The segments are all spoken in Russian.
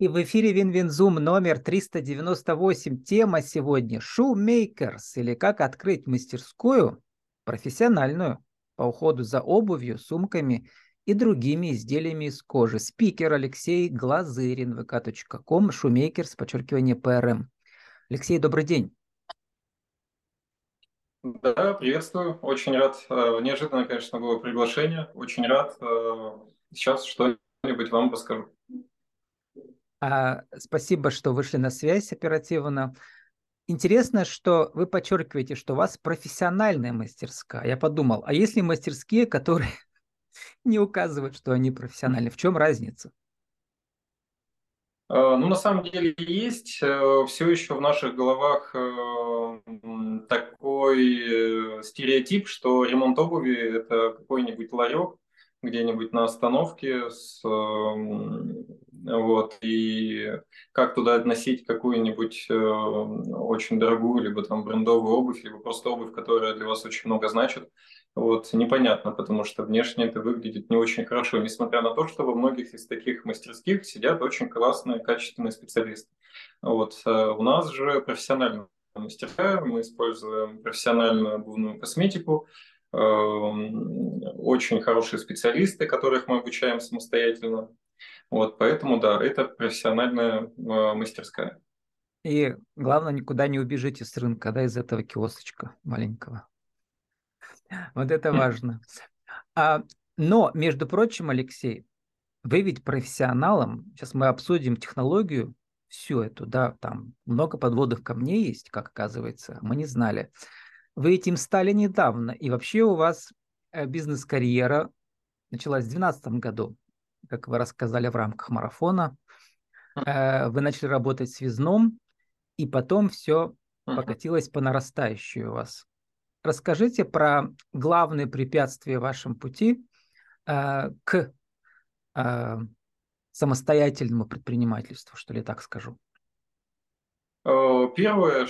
И в эфире WinWinZoom номер 398. Тема сегодня «Shoemakers» или «Как открыть мастерскую профессиональную по уходу за обувью, сумками и другими изделиями из кожи». Спикер Алексей Глазырин, vk.com, «Shoemakers», подчеркивание ПРМ. Алексей, добрый день. Да, приветствую. Очень рад. Э, неожиданно, конечно, было приглашение. Очень рад. Э, сейчас что-нибудь вам расскажу. А, спасибо, что вышли на связь оперативно. Интересно, что вы подчеркиваете, что у вас профессиональная мастерская. Я подумал, а если мастерские, которые не указывают, что они профессиональные, в чем разница? А, ну, на самом деле есть. Э, Все еще в наших головах э, такой э, стереотип, что ремонт обуви – это какой-нибудь ларек где-нибудь на остановке с вот, и как туда относить какую-нибудь э, очень дорогую, либо там брендовую обувь, либо просто обувь, которая для вас очень много значит, вот, непонятно, потому что внешне это выглядит не очень хорошо, несмотря на то, что во многих из таких мастерских сидят очень классные, качественные специалисты. Вот, э, у нас же профессиональная мастерская, мы используем профессиональную обувную косметику, очень хорошие специалисты, которых мы обучаем самостоятельно. Вот, поэтому, да, это профессиональная э, мастерская. И главное, никуда не убежите с рынка, да, из этого киосочка маленького. Вот это важно. А, но, между прочим, Алексей, вы ведь профессионалом, сейчас мы обсудим технологию, всю эту, да, там много подводных камней есть, как оказывается, мы не знали. Вы этим стали недавно, и вообще у вас э, бизнес-карьера началась в 2012 году как вы рассказали в рамках марафона. Э, вы начали работать связном, и потом все покатилось по нарастающей у вас. Расскажите про главные препятствия в вашем пути э, к э, самостоятельному предпринимательству, что ли так скажу. Первое,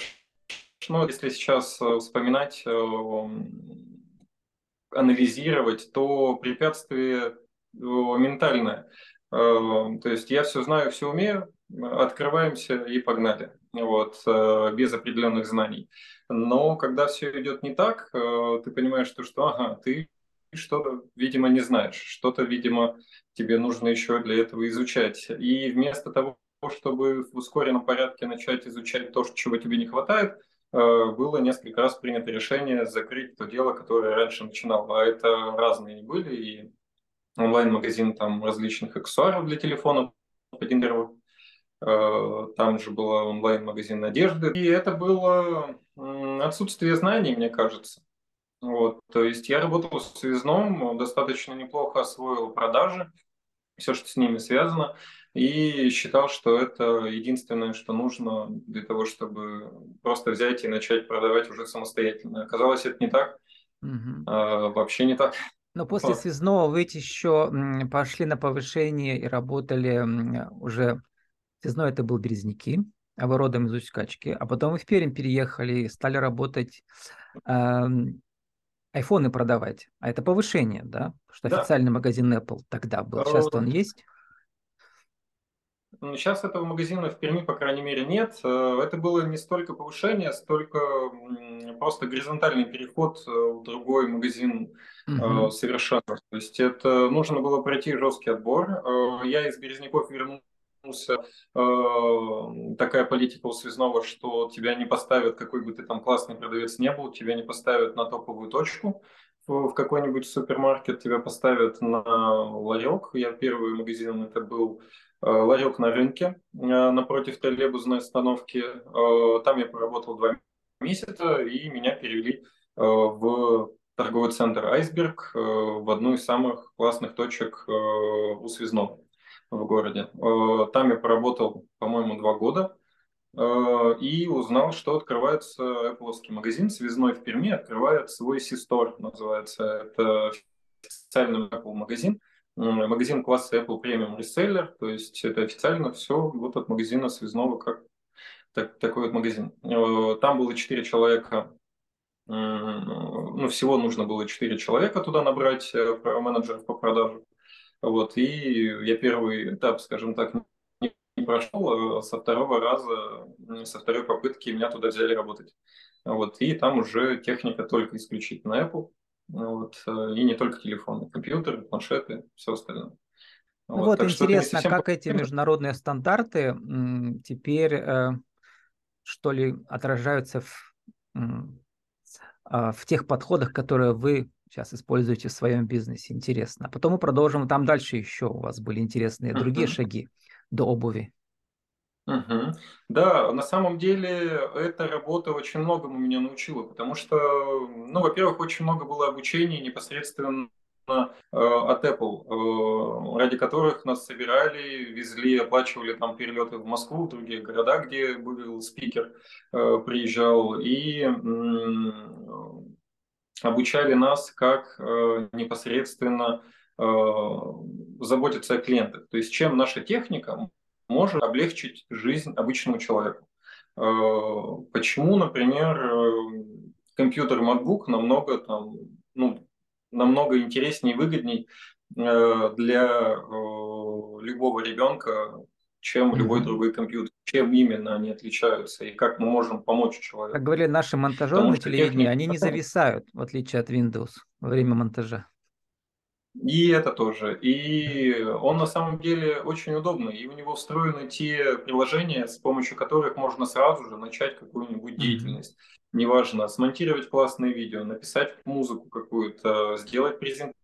ну, если сейчас вспоминать, анализировать, то препятствие ментальное. Эм, то есть я все знаю, все умею, открываемся и погнали. Вот, э, без определенных знаний. Но когда все идет не так, э, ты понимаешь, что, что ага, ты что-то, видимо, не знаешь, что-то, видимо, тебе нужно еще для этого изучать. И вместо того, чтобы в ускоренном порядке начать изучать то, чего тебе не хватает, э, было несколько раз принято решение закрыть то дело, которое раньше начинал. А это разные были, и онлайн-магазин там различных аксессуаров для телефона один первый. Э, там же был онлайн-магазин одежды. И это было отсутствие знаний, мне кажется. Вот, то есть я работал с связном, достаточно неплохо освоил продажи, все, что с ними связано, и считал, что это единственное, что нужно для того, чтобы просто взять и начать продавать уже самостоятельно. Оказалось, это не так, угу. а, вообще не так. Но после связного вы еще пошли на повышение и работали уже... Связной это был Березники, а вы родом из Усть-Качки. А потом вы в Пермь переехали и стали работать, э, айфоны продавать. А это повышение, да? Что да. официальный магазин Apple тогда был. Сейчас он есть? Сейчас этого магазина в Перми, по крайней мере, нет. Э, это было не столько повышение, столько просто горизонтальный переход э, в другой магазин угу. совершенно. То есть это нужно было пройти жесткий отбор. Я из Березняков вернулся такая политика у связного, что тебя не поставят, какой бы ты там классный продавец не был, тебя не поставят на топовую точку в какой-нибудь супермаркет, тебя поставят на ларек. Я первый магазин это был ларек на рынке э, напротив троллейбусной остановки. Э, там я проработал два месяца, и меня перевели в торговый центр «Айсберг», в одну из самых классных точек у Связного в городе. Там я проработал, по-моему, два года и узнал, что открывается Apple магазин связной в Перми, открывает свой C-Store, называется. Это официальный Apple магазин, магазин класса Apple Premium Reseller, то есть это официально все вот от магазина связного, как так, такой вот магазин. Э, там было 4 человека, ну, всего нужно было 4 человека туда набрать, э, менеджеров по продаже. Вот, и я первый этап, скажем так, не прошел, а со второго раза, со второй попытки меня туда взяли работать. Вот, и там уже техника только исключительно Apple, вот, э, и не только телефоны, компьютеры, планшеты, все остальное. Вот, вот интересно, как эти международные стандарты теперь, э, что ли, отражаются в, а, в тех подходах, которые вы сейчас используете в своем бизнесе. Интересно. А потом мы продолжим. Там дальше еще у вас были интересные другие uh-huh. шаги до обуви. Угу. Да, на самом деле эта работа очень многому меня научила, потому что, ну, во-первых, очень много было обучения непосредственно э, от Apple, э, ради которых нас собирали, везли, оплачивали там перелеты в Москву, в другие города, где был спикер, э, приезжал, и обучали нас, как непосредственно заботиться о клиентах. То есть чем наша техника может облегчить жизнь обычному человеку. Э, почему, например, компьютер MacBook намного, там, ну, намного интереснее и выгодней для любого ребенка, чем любой другой компьютер. Чем именно они отличаются и как мы можем помочь человеку. Как говорили наши монтажеры на телевидении, техника... они не зависают, в отличие от Windows, во время монтажа. И это тоже. И он на самом деле очень удобный. И у него встроены те приложения, с помощью которых можно сразу же начать какую-нибудь деятельность. Неважно, смонтировать классное видео, написать музыку какую-то, сделать презентацию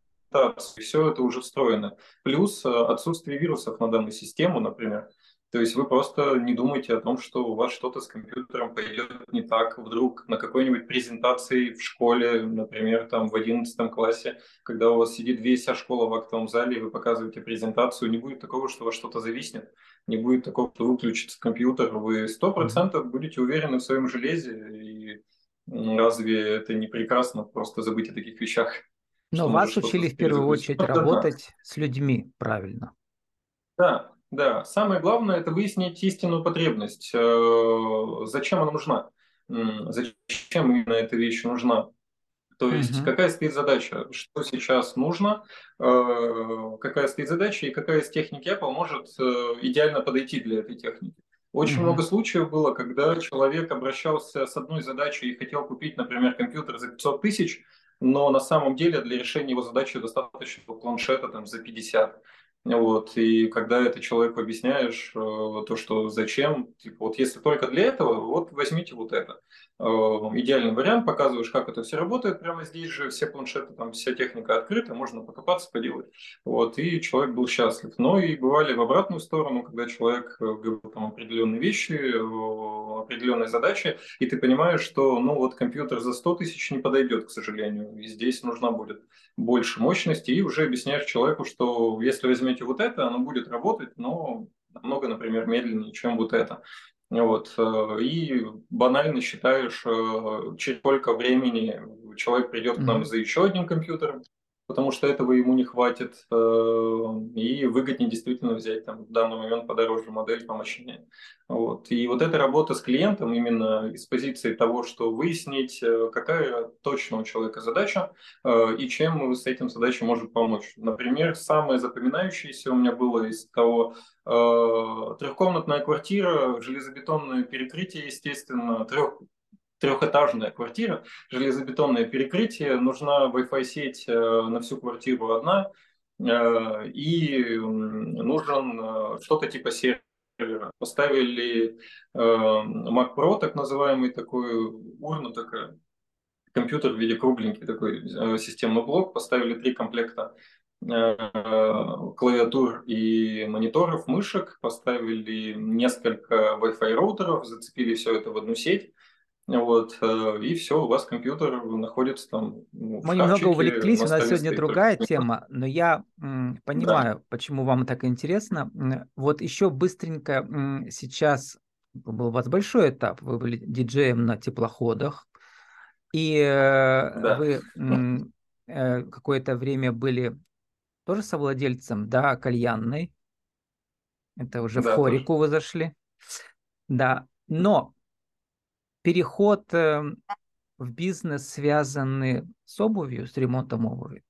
все это уже встроено. Плюс э, отсутствие вирусов на данную систему, например. То есть вы просто не думаете о том, что у вас что-то с компьютером пойдет не так. Вдруг на какой-нибудь презентации в школе, например, там в 11 классе, когда у вас сидит вся школа в актовом зале, и вы показываете презентацию, не будет такого, что у вас что-то зависнет, не будет такого, что выключится компьютер. Вы 100% будете уверены в своем железе, и разве это не прекрасно просто забыть о таких вещах? Но вас учили в первую очередь работать с людьми правильно. Да, да. Самое главное это выяснить истинную потребность. Э, зачем она нужна? Зачем именно эта вещь нужна? То есть, угу. какая стоит задача, что сейчас нужно, э, какая стоит задача и какая из техники Apple может э, идеально подойти для этой техники. Очень mm много случаев было, когда человек обращался с одной задачей и хотел купить, например, компьютер за 500 тысяч, но на самом деле для решения его задачи достаточно планшета там, за 50. Вот, и когда это человеку объясняешь, э, то, что зачем, типа, вот если только для этого, вот возьмите вот это. Э, идеальный вариант, показываешь, как это все работает, прямо здесь же все планшеты, там вся техника открыта, можно покопаться, поделать. Вот, и человек был счастлив. Но и бывали в обратную сторону, когда человек э, говорил там определенные вещи, определенные задачи, и ты понимаешь, что, ну, вот компьютер за 100 тысяч не подойдет, к сожалению, и здесь нужна будет больше мощности, и уже объясняешь человеку, что если возьмете вот это, оно будет работать, но намного, например, медленнее, чем вот это. Вот. Э, и банально считаешь, э, через сколько времени человек придет к нам за еще одним компьютером, потому что этого ему не хватит, э, и выгоднее действительно взять там, в данный момент подороже модель помощнее. Вот. И вот эта работа с клиентом именно из позиции того, что выяснить, э, какая точно у человека задача э, и чем с этим задачей можем помочь. Например, самое запоминающееся у меня было из того, трехкомнатная квартира, железобетонное перекрытие, естественно, трех, трехэтажная квартира, железобетонное перекрытие, нужна Wi-Fi сеть э, на всю квартиру одна, э, и нужен э, что-то типа сервера. Поставили Mac Pro, так называемый, такой урну такая, компьютер в виде кругленький такой системный блок, поставили три комплекта клавиатур и мониторов, мышек, поставили несколько Wi-Fi роутеров, зацепили все это в одну сеть, вот, э, и все, у вас компьютер находится там. Ну, Мы немного увлеклись, у нас сегодня другая тема, но я м, понимаю, да. почему вам так интересно. Вот еще быстренько сейчас был у вас большой этап, вы были диджеем на теплоходах, и э, да. вы м, э, какое-то время были тоже совладельцем, да, кальянной. Это уже да, в хорику тоже. вы зашли. Да, но переход эм, в бизнес, связанный с обувью, с ремонтом обуви,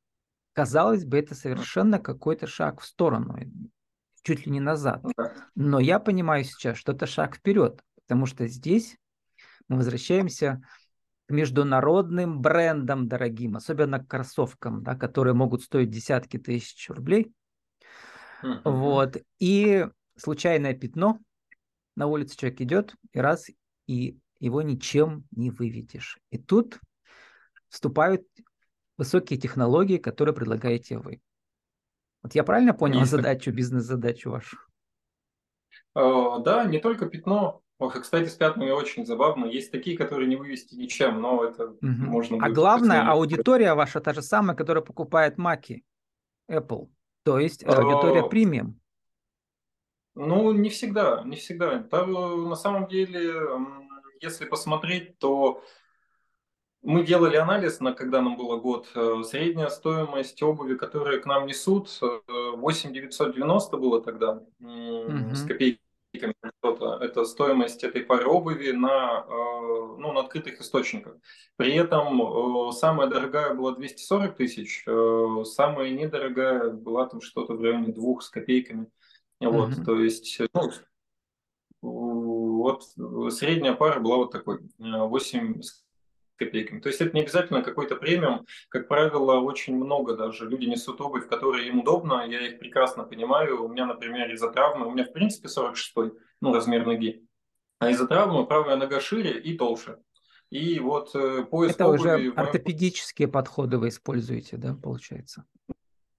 казалось бы, это совершенно какой-то шаг в сторону. чуть ли не назад. Но я понимаю сейчас, что это шаг вперед, потому что здесь мы возвращаемся к международным брендам дорогим, особенно к кроссовкам, да, которые могут стоить десятки тысяч рублей. Вот. И случайное пятно, на улице человек идет, и раз, и его ничем не выведешь. И тут вступают высокие технологии, которые предлагаете вы. Вот я правильно понял Есть. задачу, бизнес-задачу вашу? Э, да, не только пятно. Ох, кстати, с пятнами очень забавно. Есть такие, которые не вывести ничем, но это угу. можно А главное, аудитория ваша та же самая, которая покупает маки Apple. То есть э, аудитория премиум. Ну, не всегда, не всегда. Там, на самом деле, если посмотреть, то мы делали анализ, на, когда нам было год. Э, средняя стоимость обуви, которую к нам несут, 8 990 было тогда угу. с копейками что-то. Это стоимость этой пары обуви на, э, ну, на открытых источниках. При этом э, самая дорогая была 240 тысяч, самая недорогая была там что-то в районе двух с копейками. Вот, mm то есть, ну, вот средняя пара была вот такой, 8 с копейками. То есть это не обязательно какой-то премиум. Как правило, очень много даже люди несут обувь, которая им удобна. Я их прекрасно понимаю. У меня, например, из-за травмы, у меня в принципе 46 ну, размер ноги. А из-за травмы правая нога шире и толще. И вот э, поиск Это обуви... уже ортопедические подходы вы используете, да, получается?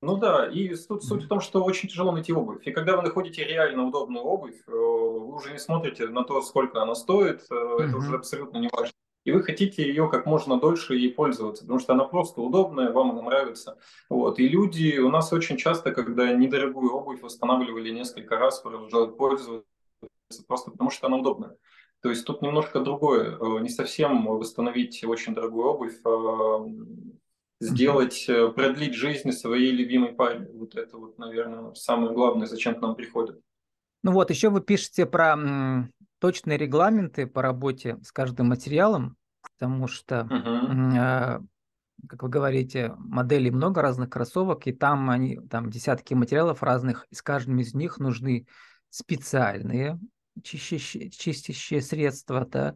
Ну да, и тут суть в том, что очень тяжело найти обувь. И когда вы находите реально удобную обувь, э, вы уже не смотрите на то, сколько она стоит, mm-hmm. это уже абсолютно не важно и вы хотите ее как можно дольше ей пользоваться, потому что она просто удобная, вам она нравится. Вот. И люди у нас очень часто, когда недорогую обувь восстанавливали несколько раз, продолжают пользоваться, просто потому что она удобная. То есть тут немножко другое. Э, не совсем восстановить очень дорогую обувь, а сделать, э, продлить жизнь своей любимой паре. Вот это вот, наверное, самое главное, зачем к нам приходят. Ну вот, еще вы пишете про точные регламенты по работе с каждым материалом, потому что, uh-huh. как вы говорите, моделей много разных кроссовок, и там они там десятки материалов разных, и с каждым из них нужны специальные чистящие, чистящие средства, да,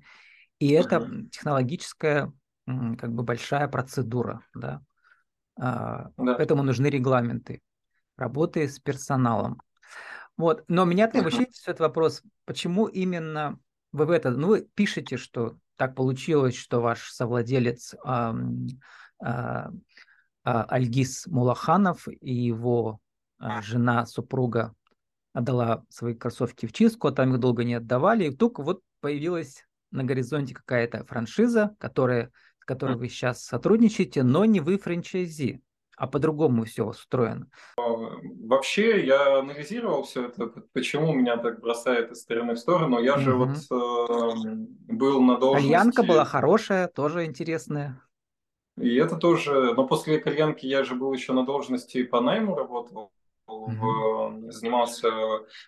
и это uh-huh. технологическая как бы большая процедура, да. А, да. Поэтому нужны регламенты работы с персоналом. Вот. Но меня uh-huh. вообще интересует вопрос, почему именно вы в это... Ну, вы пишете, что так получилось, что ваш совладелец а, а, Альгиз Мулаханов и его жена, супруга отдала свои кроссовки в чистку, а там их долго не отдавали, и только вот появилась на горизонте какая-то франшиза, которая, с которой вы сейчас сотрудничаете, но не вы франчайзи а по-другому все устроено? А, вообще, я анализировал все это, почему меня так бросает из стороны в сторону. Я угу. же вот э, был на должности... Кальянка была хорошая, тоже интересная. И это тоже... Но после кальянки я же был еще на должности по найму работал. Угу. занимался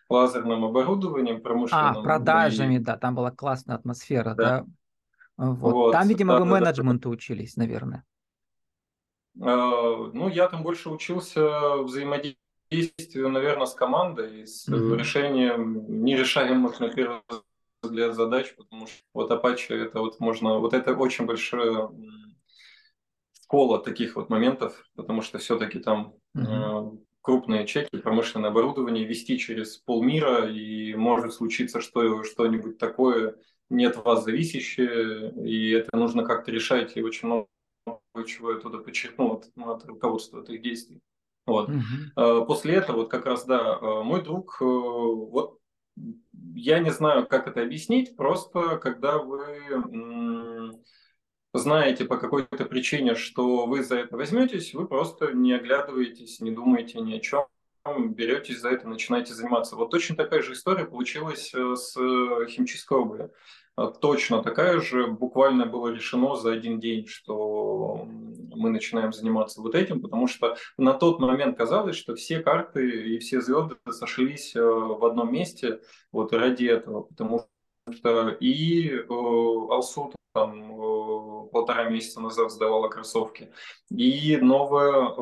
лазерным оборудованием промышленным. А, продажами, да, там была классная атмосфера, да. да? Вот. вот. Там, видимо, да, вы менеджменту да. учились, наверное. А, ну, я там больше учился взаимодействию, наверное, с командой, с mm-hmm. решением нерешаемых, на первый взгляд, задач, потому что вот Apache это вот можно, вот это очень большое школа таких вот моментов, потому что все-таки там mm-hmm. крупные чеки, промышленное оборудование вести через полмира, и может случиться что, что-нибудь такое, не от вас зависящее, и это нужно как-то решать, и очень много чего я туда подчеркнул от, ну, от руководства этих действий. Вот. Угу. После этого, вот как раз, да, э, мой друг, э, вот я не знаю, как это объяснить, просто когда вы знаете по какой-то причине, что вы за это возьметесь, вы просто не оглядываетесь, не думаете ни о чем, беретесь за это, начинаете заниматься. Вот точно такая же история получилась с химчисткой обуви. А, точно такая же буквально было решено за один день, что мы начинаем заниматься вот этим, потому что на тот момент казалось, что все карты и все звезды сошлись э, в одном месте вот ради этого, потому что и э, Алсу там э, полтора месяца назад сдавала кроссовки. И новое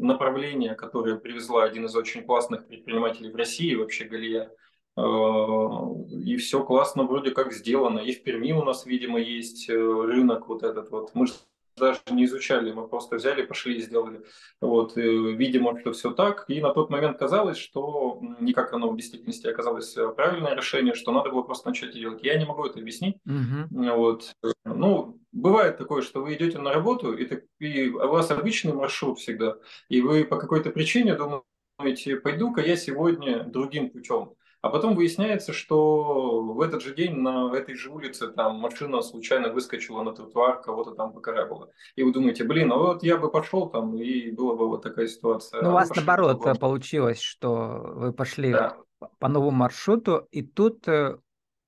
направление, которое привезла один из очень классных предпринимателей в России, вообще Галия, и все классно вроде как сделано. И в Перми у нас, видимо, есть рынок вот этот вот. Мы же даже не изучали, мы просто взяли, пошли и сделали. Вот, и, видимо, что все так. И на тот момент казалось, что не как оно в действительности оказалось э, правильное решение, что надо было просто начать делать. Я не могу это объяснить. Угу. Вот. Ну, бывает такое, что вы идете на работу, и, так, и у вас обычный маршрут всегда, и вы по какой-то причине думаете, пойду-ка я сегодня другим путем. А потом выясняется, что в этот же день на этой же улице там машина случайно выскочила на тротуар, кого-то там покарабала. И вы думаете, блин, а вот я бы пошел там, и была бы вот такая ситуация. Ну, а у вас наоборот получилось, что вы пошли да. по новому маршруту, и тут э,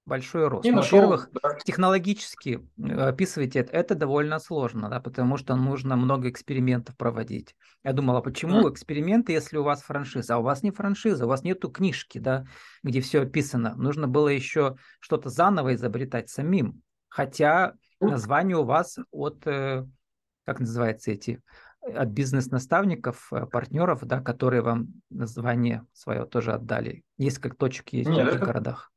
большой рост. Ну, во-первых, да. технологически э, описывать это, это довольно сложно, да, потому что нужно много экспериментов проводить. Я думала, почему mm. эксперименты, если у вас франшиза, а у вас не франшиза, у вас нету книжки, да, где все описано. Нужно было еще что-то заново изобретать самим. Хотя название у вас от, э, как называется эти, от бизнес-наставников, э, партнеров, да, которые вам название свое тоже отдали. Несколько точек есть Нет, в это... городах.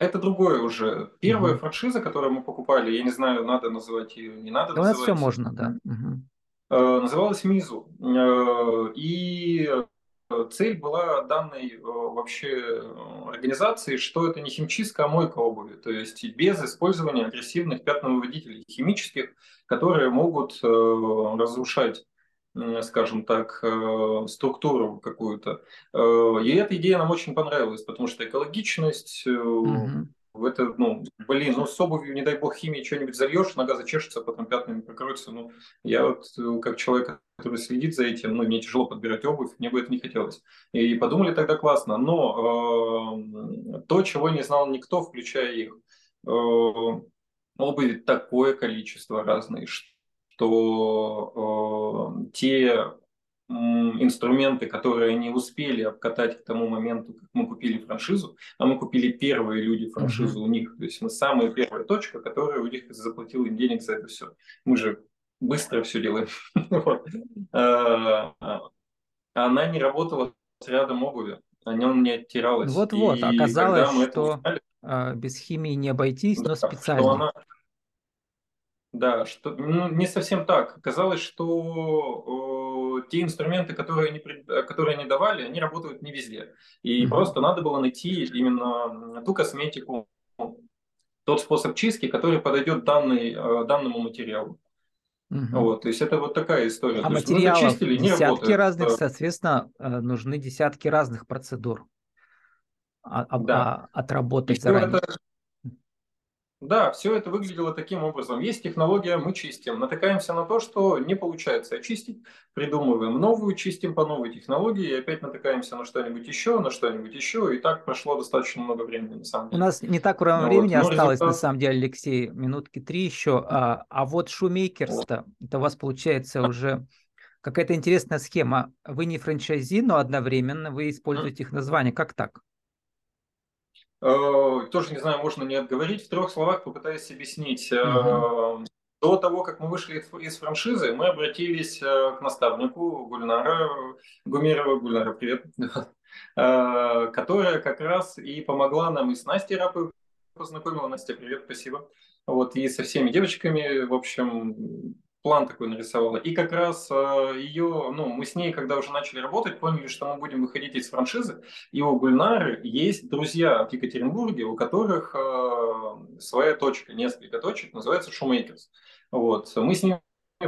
Это другое уже. Первая угу. франшиза, которую мы покупали, я не знаю, надо называть ее, не надо да, называть. все можно, да. Угу. Называлась Мизу. Э, и цель была данной вообще организации, что это не химчистка, а мойка обуви. То есть без использования агрессивных пятновыводителей химических, которые могут разрушать скажем так, э, структуру какую-то. Э, и эта идея нам очень понравилась, потому что экологичность, угу. это, ну, блин, ну с обувью, не дай бог, химии что-нибудь зальешь, нога зачешется, потом пятнами покроется. Ну, я вот как человек, который следит за этим, ну, мне тяжело подбирать обувь, мне бы это не хотелось. И подумали тогда классно, но э, то, чего не знал никто, включая их, э, обуви такое количество разной, что э, те инструменты, которые они успели обкатать к тому моменту, как мы купили франшизу, а мы купили первые люди франшизу uh-huh. у них, то есть мы самая первая точка, которая у них заплатила им денег за это все. Мы же быстро все делаем. А, она не работала с рядом обуви, она не оттиралась. Вот-вот, оказалось, что а, без химии не обойтись, но специально. Да, что, ну, не совсем так. Оказалось, что э, те инструменты, которые они, которые они давали, они работают не везде. И mm-hmm. просто надо было найти именно ту косметику, тот способ чистки, который подойдет данный, э, данному материалу. Угу. Вот, то есть это вот такая история. А то материалов чистили, десятки работает. разных, соответственно, э, нужны десятки разных процедур а, а, да. а, отработать заранее. Это, да, все это выглядело таким образом. Есть технология, мы чистим. Натыкаемся на то, что не получается очистить, придумываем новую, чистим по новой технологии, и опять натыкаемся на что-нибудь еще, на что-нибудь еще, и так прошло достаточно много времени, на самом деле. У нас не так много ну, времени вот, осталось, результат... на самом деле, Алексей, минутки три еще. А, а вот шумейкерство, вот. это у вас получается уже какая-то интересная схема. Вы не франчайзи, но одновременно вы используете их название. Как так? Э, тоже не знаю, можно не отговорить. В трех словах попытаюсь объяснить. Угу. До того, как мы вышли из франшизы, мы обратились э, к наставнику Гульнара Гумерова, Гульнара, привет, которая как раз и помогла нам и с Настей Рапой познакомила. Настя, привет, спасибо. Вот, и со всеми девочками, в общем, план такой нарисовала. И как раз э, ее, ну, мы с ней, когда уже начали работать, поняли, что мы будем выходить из франшизы. И у Гульнары есть друзья в Екатеринбурге, у которых э, своя точка, несколько точек, называется Шумейкерс. Вот. Мы с ними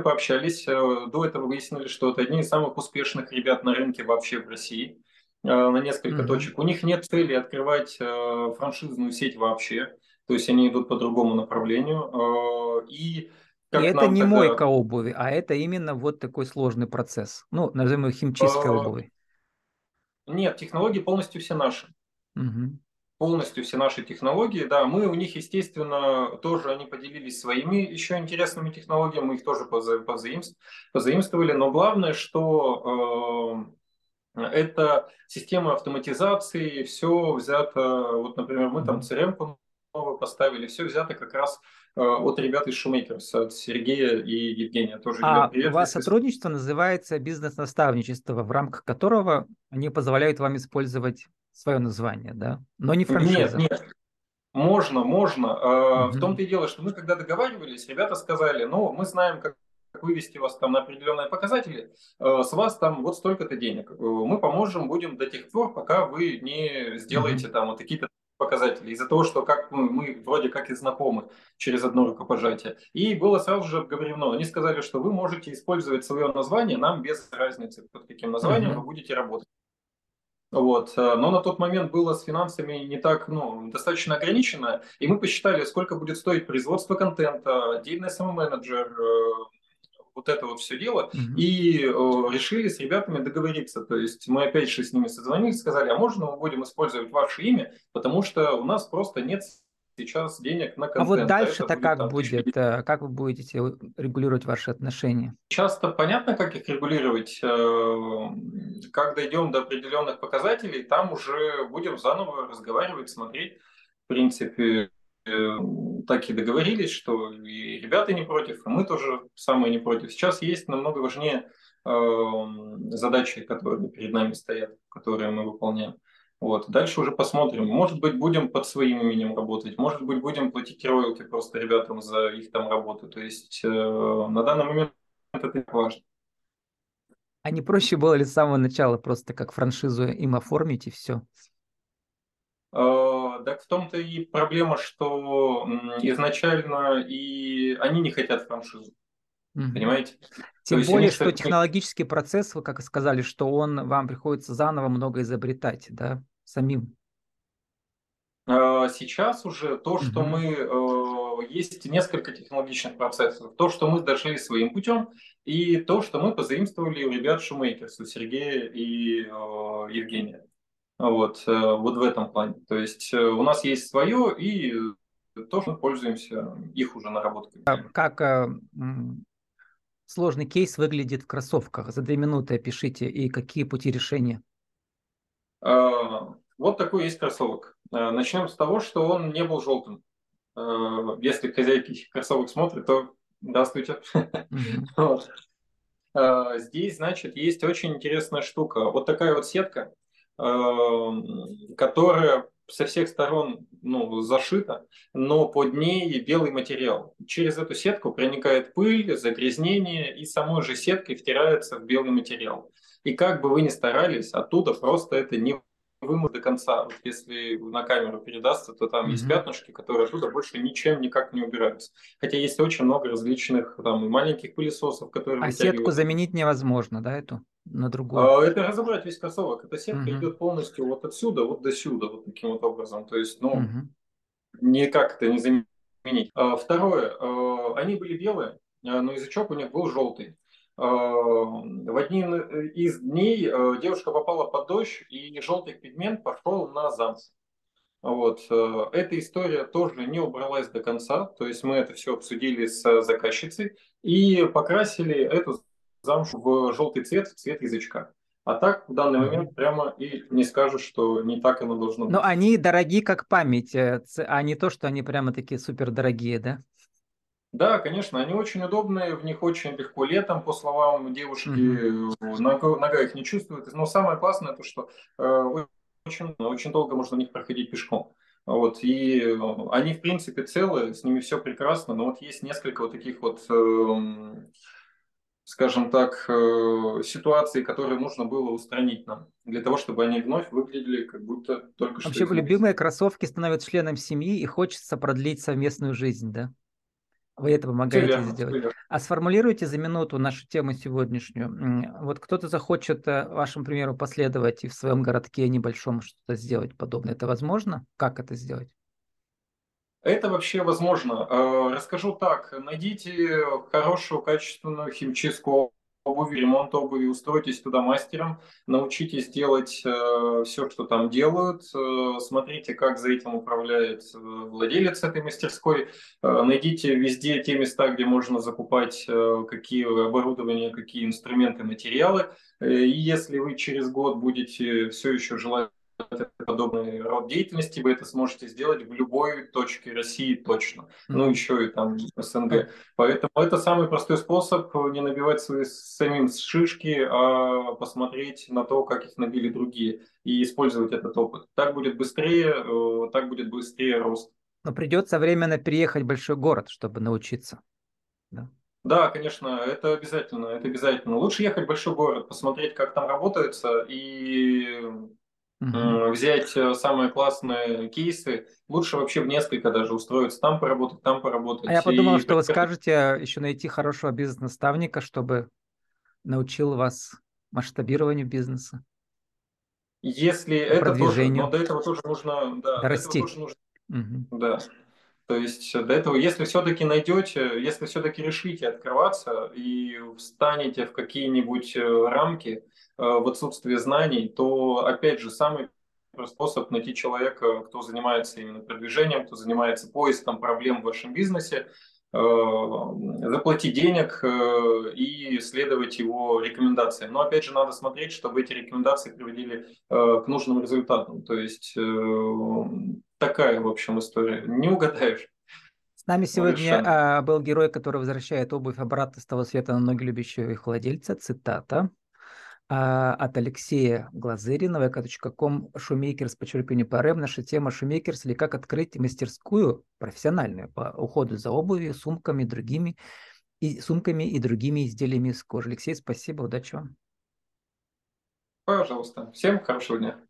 пообщались. Э, до этого выяснили, что это одни из самых успешных ребят на рынке вообще в России на несколько mm-hmm. точек. У них нет цели открывать франшизную сеть вообще. То есть они идут по другому направлению. И как и это не тогда... мойка обуви, а это именно вот такой сложный процесс. Ну, назовем его химчистка а... обуви. Нет, технологии полностью все наши. Угу. Полностью все наши технологии, да. Мы у них, естественно, тоже они поделились своими еще интересными технологиями, мы их тоже позаимствовали. Но главное, что э, это система автоматизации, все взято, вот, например, мы там CRM поставили. Все взято как раз от ребят из Shoemakers, от Сергея и Евгения. Тоже а привет, у вас сотрудничество называется бизнес-наставничество, в рамках которого они позволяют вам использовать свое название, да? Но не франшиза. Нет, нет. Можно, можно. Mm-hmm. В том-то и дело, что мы когда договаривались, ребята сказали, ну, мы знаем, как вывести вас там на определенные показатели, э, с вас там вот столько-то денег. Э, мы поможем, будем до тех пор, пока вы не сделаете mm-hmm. там вот такие-то показатели. Из-за того, что как мы, мы вроде как и знакомы через одно рукопожатие. И было сразу же обговорено. Они сказали, что вы можете использовать свое название, нам без разницы, под каким названием mm-hmm. вы будете работать. Вот. Э, но на тот момент было с финансами не так, ну, достаточно ограничено, и мы посчитали, сколько будет стоить производство контента, отдельный самоменеджер, вот это вот все дело, mm-hmm. и э, решили с ребятами договориться. То есть мы опять же с ними созвонились, сказали, а можно мы будем использовать ваше имя, потому что у нас просто нет сейчас денег на контент. А вот дальше-то как там, будет? Э, как вы будете регулировать ваши отношения? Часто понятно, как их регулировать. Э, как дойдем до определенных показателей, там уже будем заново разговаривать, смотреть. В принципе, так и договорились, что и ребята не против, и мы тоже самые не против. Сейчас есть намного важнее задачи, которые перед нами стоят, которые мы выполняем. Вот. Дальше уже посмотрим. Может быть, будем под своим именем работать, может быть, будем платить роялти просто ребятам за их там работу. То есть э, на данный момент это не важно. А не проще было ли с самого начала просто как франшизу им оформить и все? Так в том-то и проблема, что изначально и они не хотят франшизу. Понимаете? Тем То более, что технологический процесс, вы как и сказали, что он вам приходится заново много изобретать, да? самим? А, сейчас уже то, что угу. мы э, есть несколько технологичных процессов. То, что мы дошли своим путем, и то, что мы позаимствовали у ребят Шумейкерс, у Сергея и э, Евгения. Вот, э, вот в этом плане. То есть у нас есть свое, и то, что мы пользуемся их уже наработками. А как э, сложный кейс выглядит в кроссовках? За две минуты опишите, и какие пути решения? А, вот такой есть кроссовок. А, начнем с того, что он не был желтым. А, если хозяйки кроссовок смотрят, то здравствуйте. Здесь, значит, есть очень интересная штука. Вот такая вот сетка, которая со всех сторон ну, зашита, но под ней белый материал. Через эту сетку проникает пыль, загрязнение, и самой же сеткой втирается в белый материал. И как бы вы ни старались, оттуда просто это не вымыть до конца. Вот если на камеру передастся, то там mm-hmm. есть пятнышки, которые оттуда больше ничем никак не убираются. Хотя есть очень много различных там маленьких пылесосов, которые... А сетку заменить невозможно, да, эту? На другую? А, это разобрать весь кроссовок. Эта сетка mm-hmm. идет полностью вот отсюда, вот до сюда, вот таким вот образом. То есть, ну, mm-hmm. никак это не заменить. А, второе. А, они были белые, а, но язычок у них был желтый. Э, в один из дней э, девушка попала под дождь, и желтый пигмент пошел на замс. Вот. Э, эта история тоже не убралась до конца, то есть мы это все обсудили с заказчицей и покрасили эту замшу в желтый цвет, в цвет язычка. А так в данный момент прямо и не скажешь, что не так оно должно быть. Но они дорогие как память, а не то, что они прямо такие супер дорогие, да? Да, конечно, они очень удобные, в них очень легко летом, по словам девушки, mm-hmm. нога, нога их не чувствует. Но самое классное то, что э, очень, очень долго можно в них проходить пешком. Вот, и э, они, в принципе, целые, с ними все прекрасно, но вот есть несколько вот таких вот, э, скажем так, э, ситуаций, которые нужно было устранить нам, для того, чтобы они вновь выглядели как будто только что... Вообще, любимые кроссовки становятся членом семьи, и хочется продлить совместную жизнь, да? Вы это помогаете верно, сделать. А сформулируйте за минуту нашу тему сегодняшнюю. Вот кто-то захочет э, вашему примеру последовать и в своем городке небольшом что-то сделать подобное. Это возможно? Как это сделать? Это вообще возможно. Э, расскажу так. Найдите хорошую, качественную химчистку обуви, ремонт обуви, устройтесь туда мастером, научитесь делать э, все, что там делают, э, смотрите, как за этим управляет э, владелец этой мастерской, э, найдите везде те места, где можно закупать э, какие оборудования, какие инструменты, материалы, э, и если вы через год будете все еще желать подобный род деятельности, вы это сможете сделать в любой точке России точно. Ну, еще и там СНГ. Поэтому это самый простой способ не набивать свои самим шишки, а посмотреть на то, как их набили другие, и использовать этот опыт. Так будет быстрее, э, так будет быстрее рост. Но придется временно переехать в большой город, чтобы научиться. Да. Да, конечно, это обязательно, это обязательно. Лучше ехать в большой город, посмотреть, как там работается, и угу. взять э, самые классные кейсы. Лучше вообще в несколько даже устроиться, там поработать, там поработать. А я подумал, и... что вы скажете еще найти хорошего бизнес-наставника, чтобы научил вас масштабированию бизнеса. Если это тоже, но до этого тоже нужно, да, Расти. Тоже нужно, угу. да. То есть до этого, если все-таки найдете, если все-таки решите открываться и встанете в какие-нибудь э, рамки э, в отсутствие знаний, то опять же самый способ найти человека, кто занимается именно продвижением, кто занимается поиском проблем в вашем бизнесе, э, заплатить денег и следовать его рекомендациям. Но опять же надо смотреть, чтобы эти рекомендации приводили к нужным результатам. То есть такая, в общем, история. Не угадаешь. С нами сегодня а, был герой, который возвращает обувь обратно с того света на ноги любящего их владельца. Цитата а, от Алексея Глазырина, vk.com, шумейкерс, подчеркивание ПРМ. Наша тема шумейкерс или как открыть мастерскую профессиональную по уходу за обувью, сумками, другими и сумками и другими изделиями из кожи. Алексей, спасибо, удачи вам. Пожалуйста. Всем хорошего дня.